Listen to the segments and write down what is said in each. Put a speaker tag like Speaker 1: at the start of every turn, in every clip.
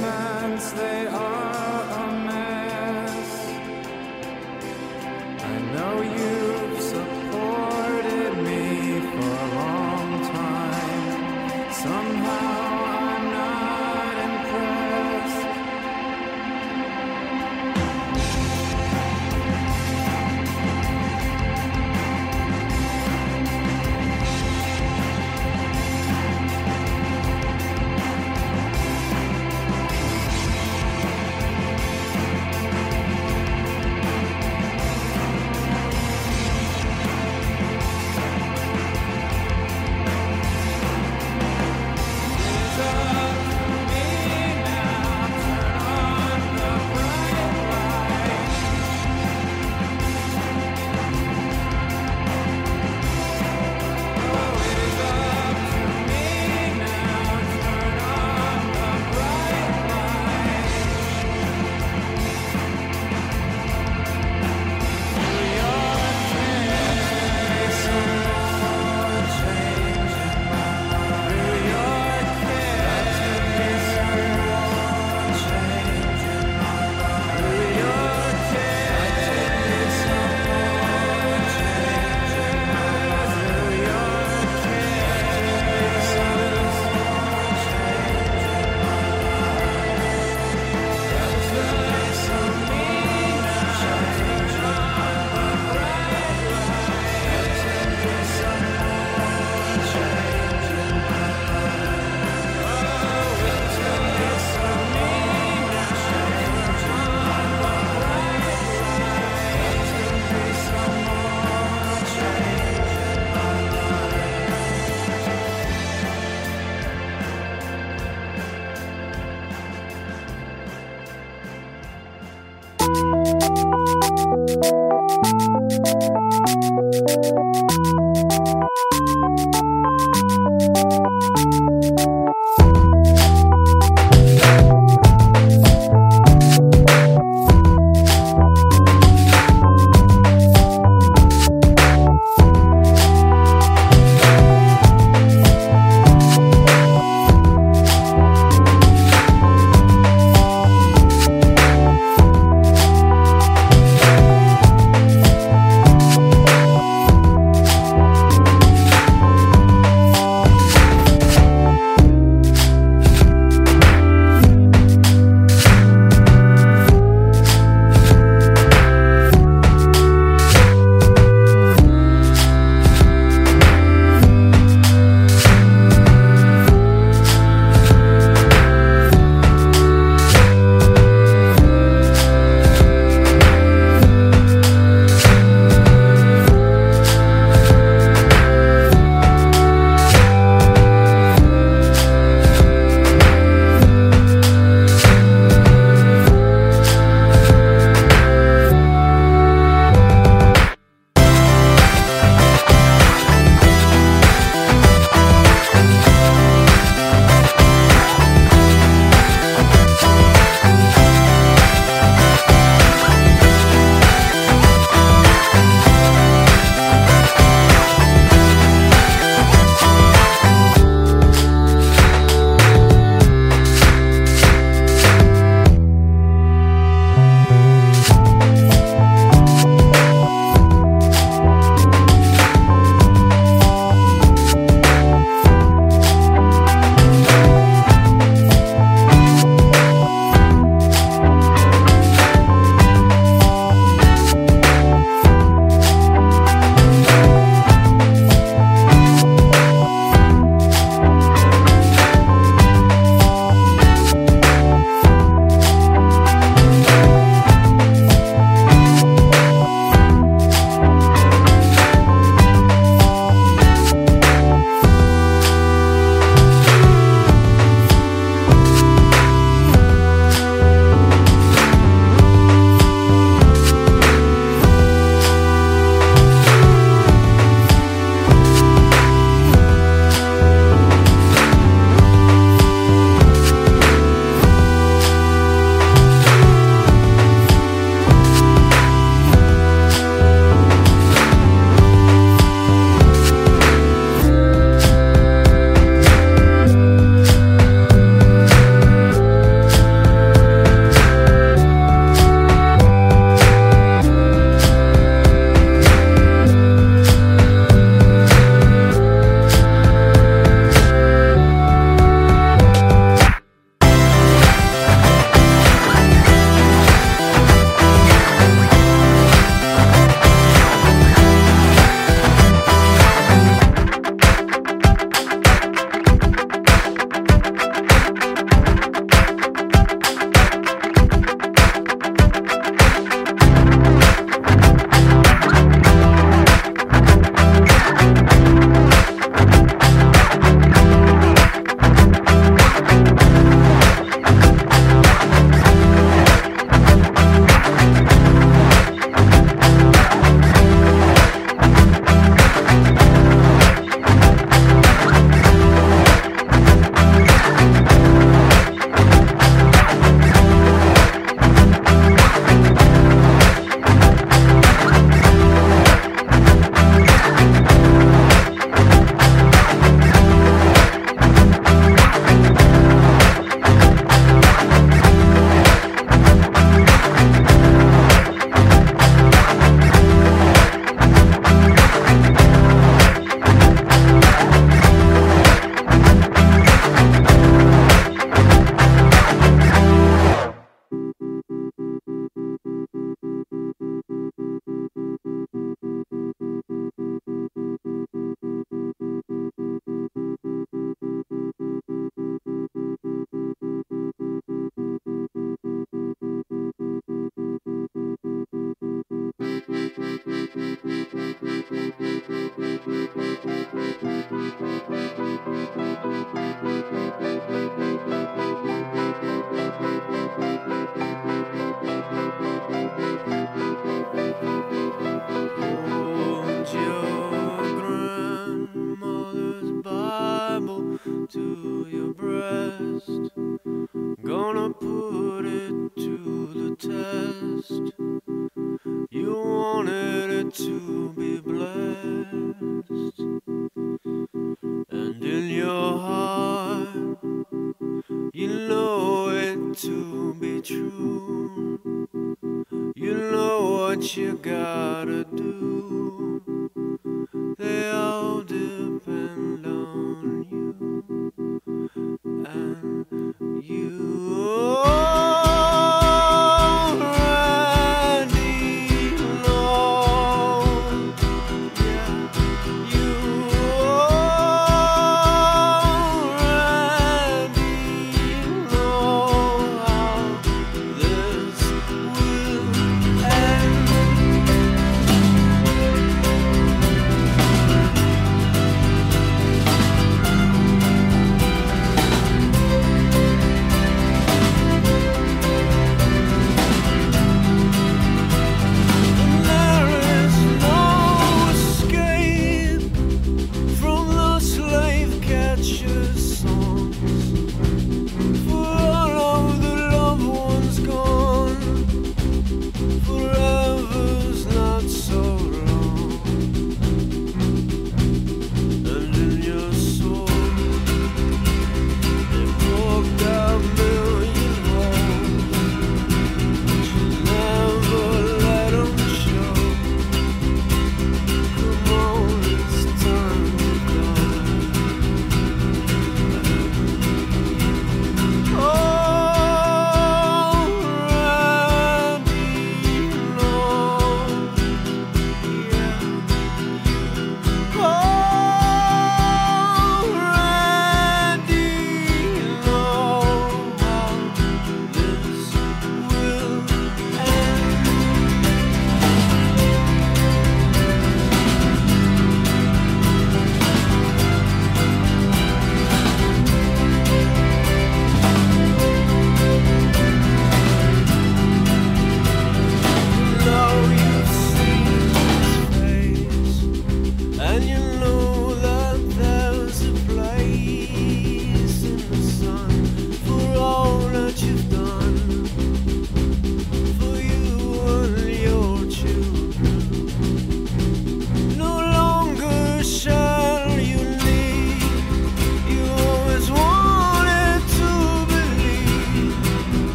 Speaker 1: my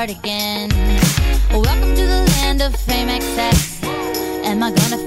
Speaker 1: start again. Welcome to the land of fame, excess. Am I gonna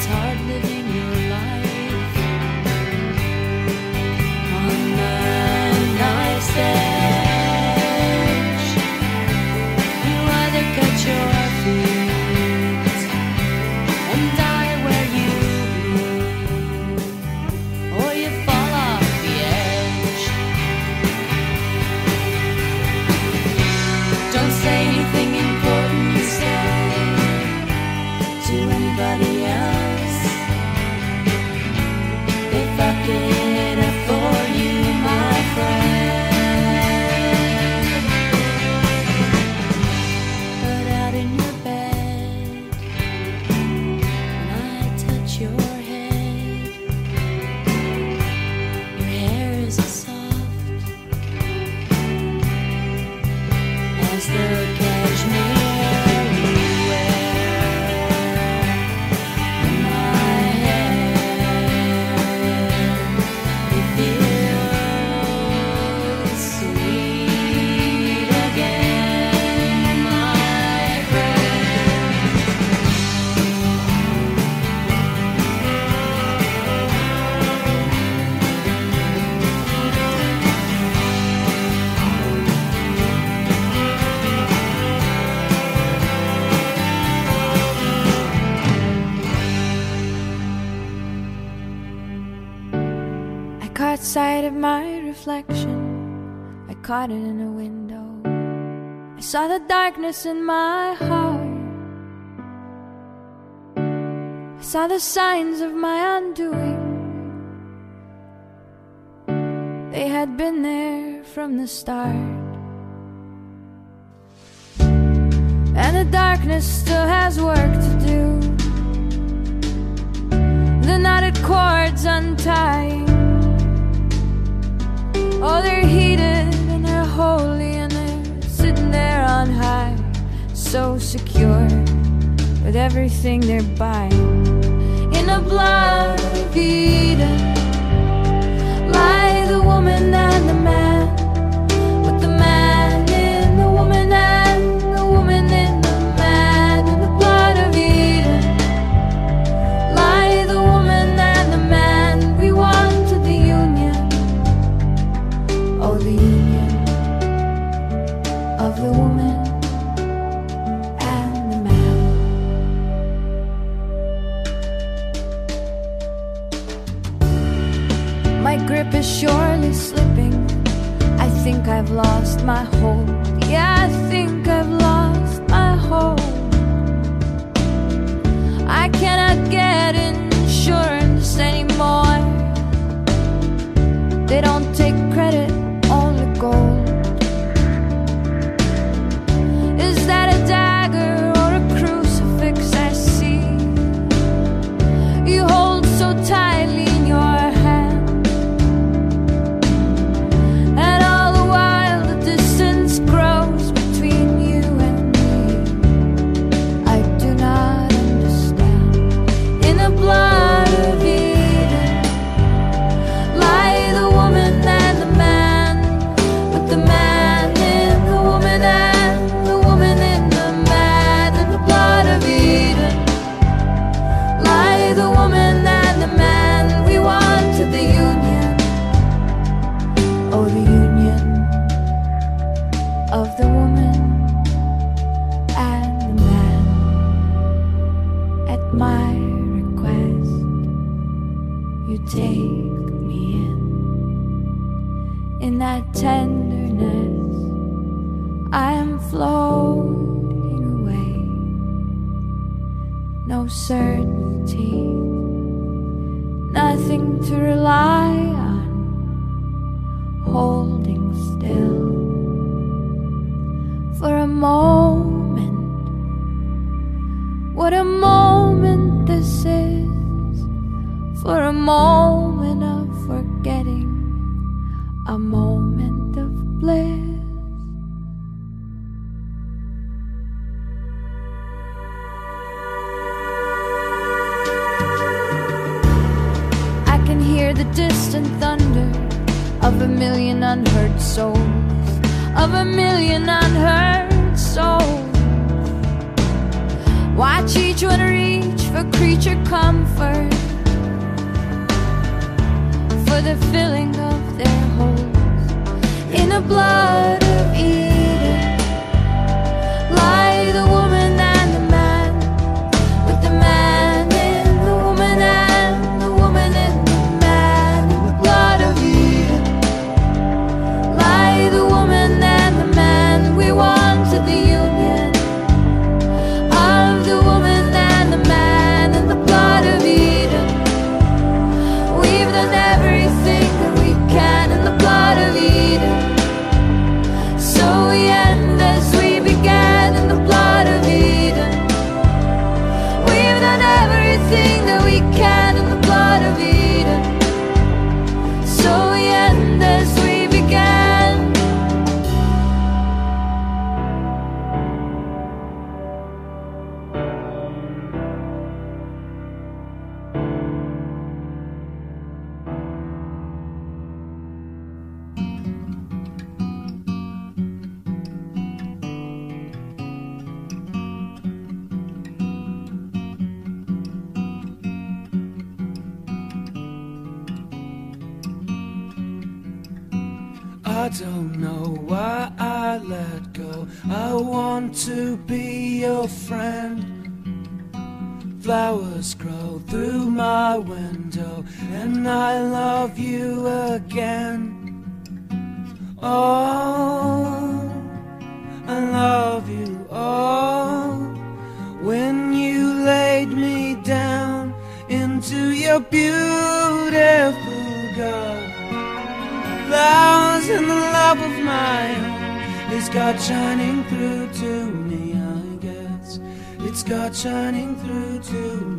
Speaker 1: time.
Speaker 2: Caught sight of my reflection. I caught it in a window. I saw the darkness in my heart. I saw the signs of my undoing. They had been there from the start. And the darkness still has work to do the knotted cords untying. Oh, they're heated and they're holy and they're sitting there on high, so secure with everything they're buying. In the blood of Eden, lie the woman and the man, surely slipping. I think I've lost my hold Yeah, I think I've lost my hold I cannot get insurance anymore. They don't take credit, distant thunder of a million unheard souls, of a million unheard souls. Watch each one reach for creature comfort, for the filling of their holes in the blood of Eden. Lie the
Speaker 3: I don't know why I let go. I want to be your friend. Flowers grow through my window, and I love you again. Oh, I love you. Oh, when you laid me down into your beautiful garden flowers mine. It's God shining through to me, I guess. It's God shining through to me,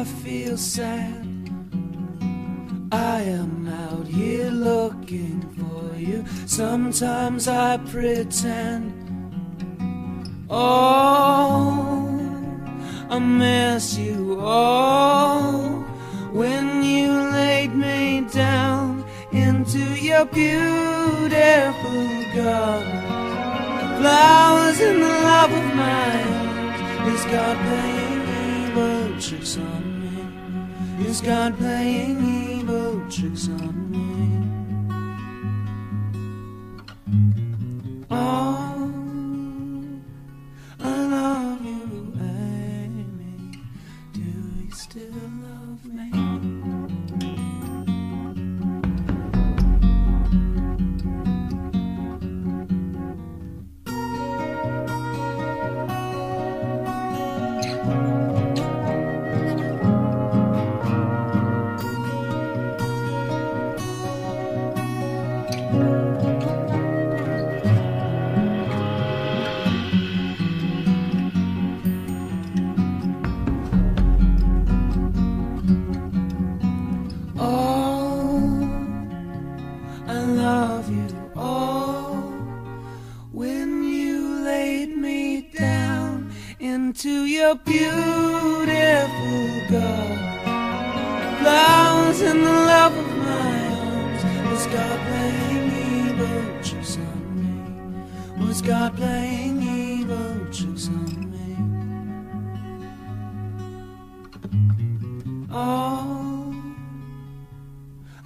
Speaker 3: I feel sad. I am out here looking for you. Sometimes I pretend. Oh, I miss you. Oh, when you laid me down into your beautiful garden flowers in the love of mine. Is God playing evil tricks on? Is God playing evil tricks on me? Oh,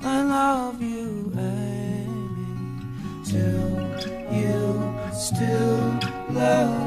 Speaker 3: I love you, Amy. Till you still love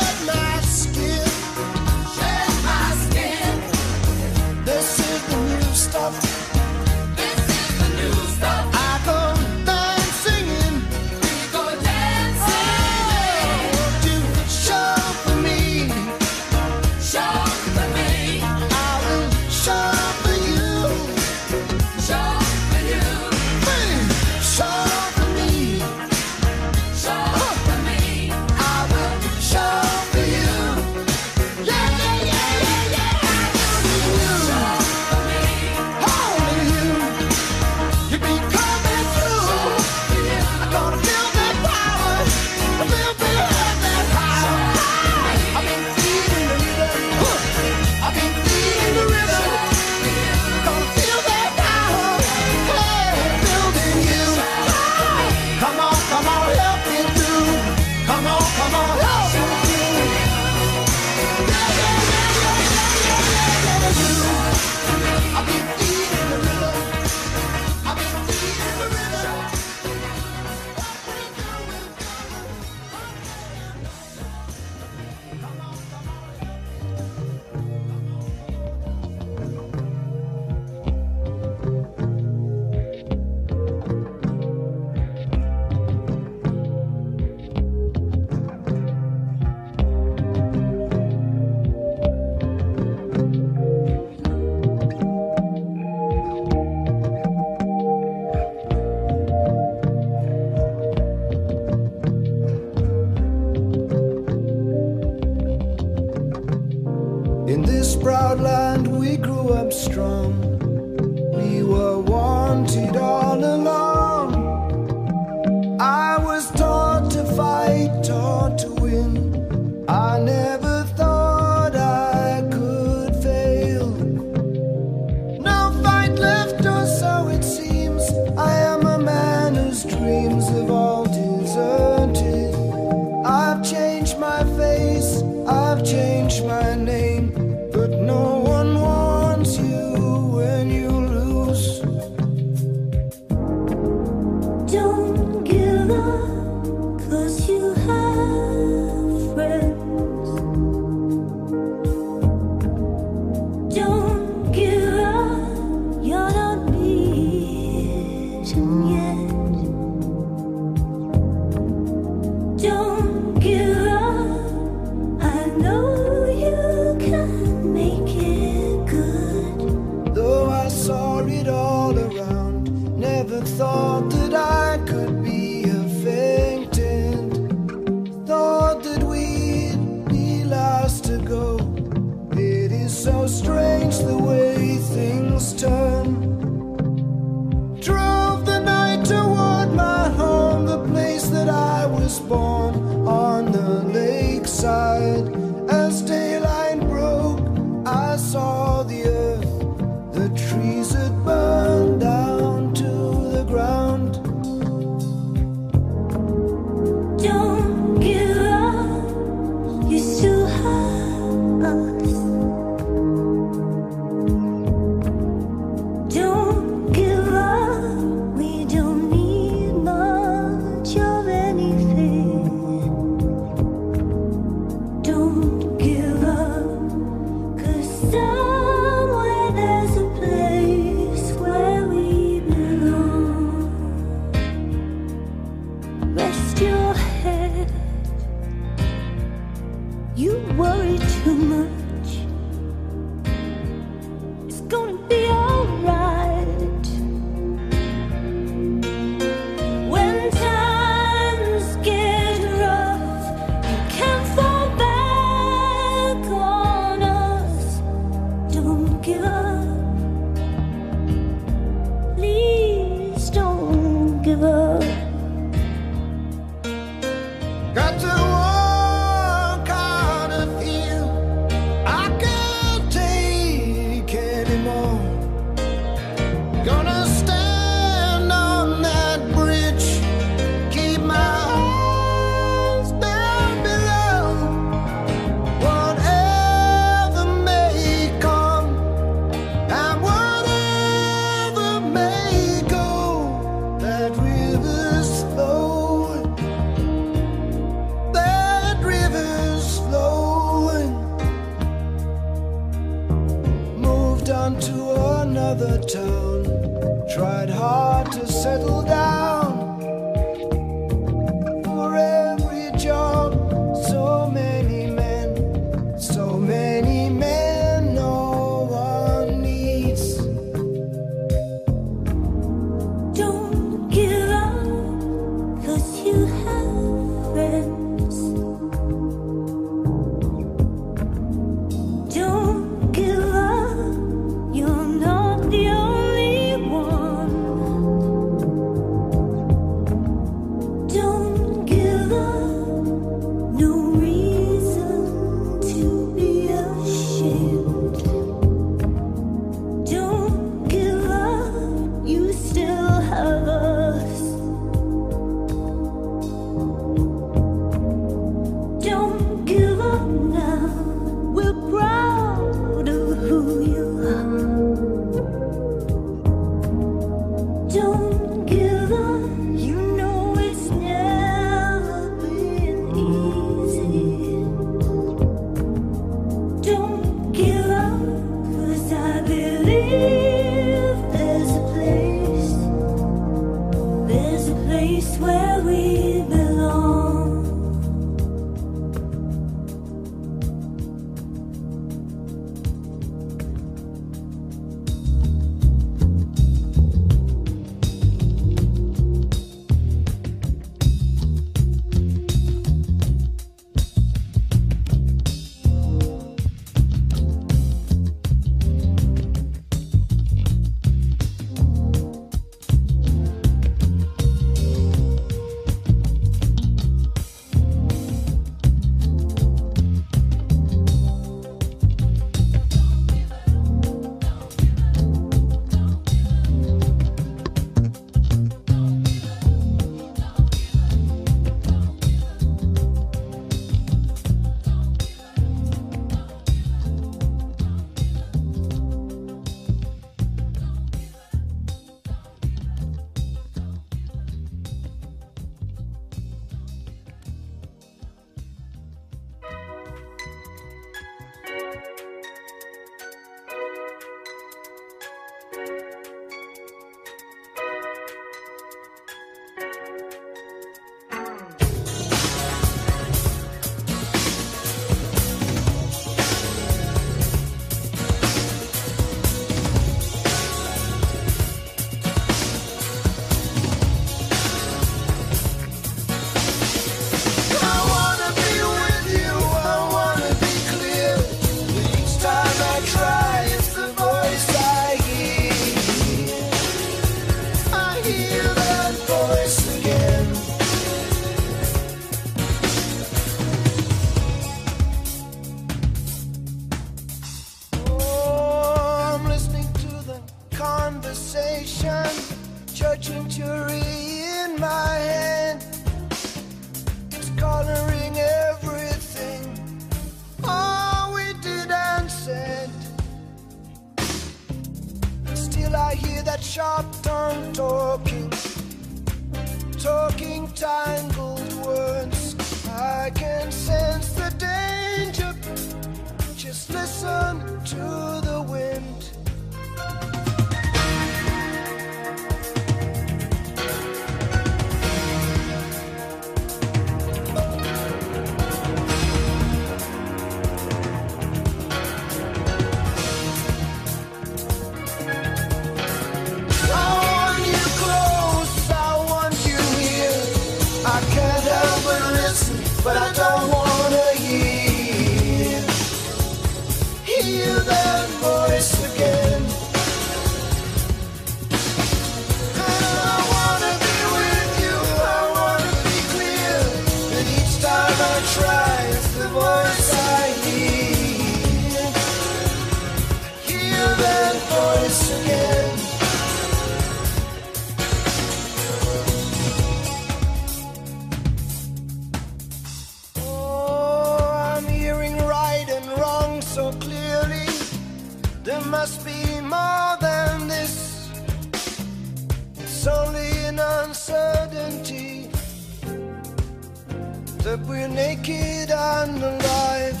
Speaker 1: naked and alive.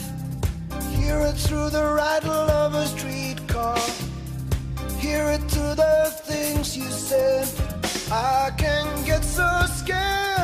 Speaker 1: Hear it through the rattle of a streetcar. Hear it through the things you said. I can get so scared.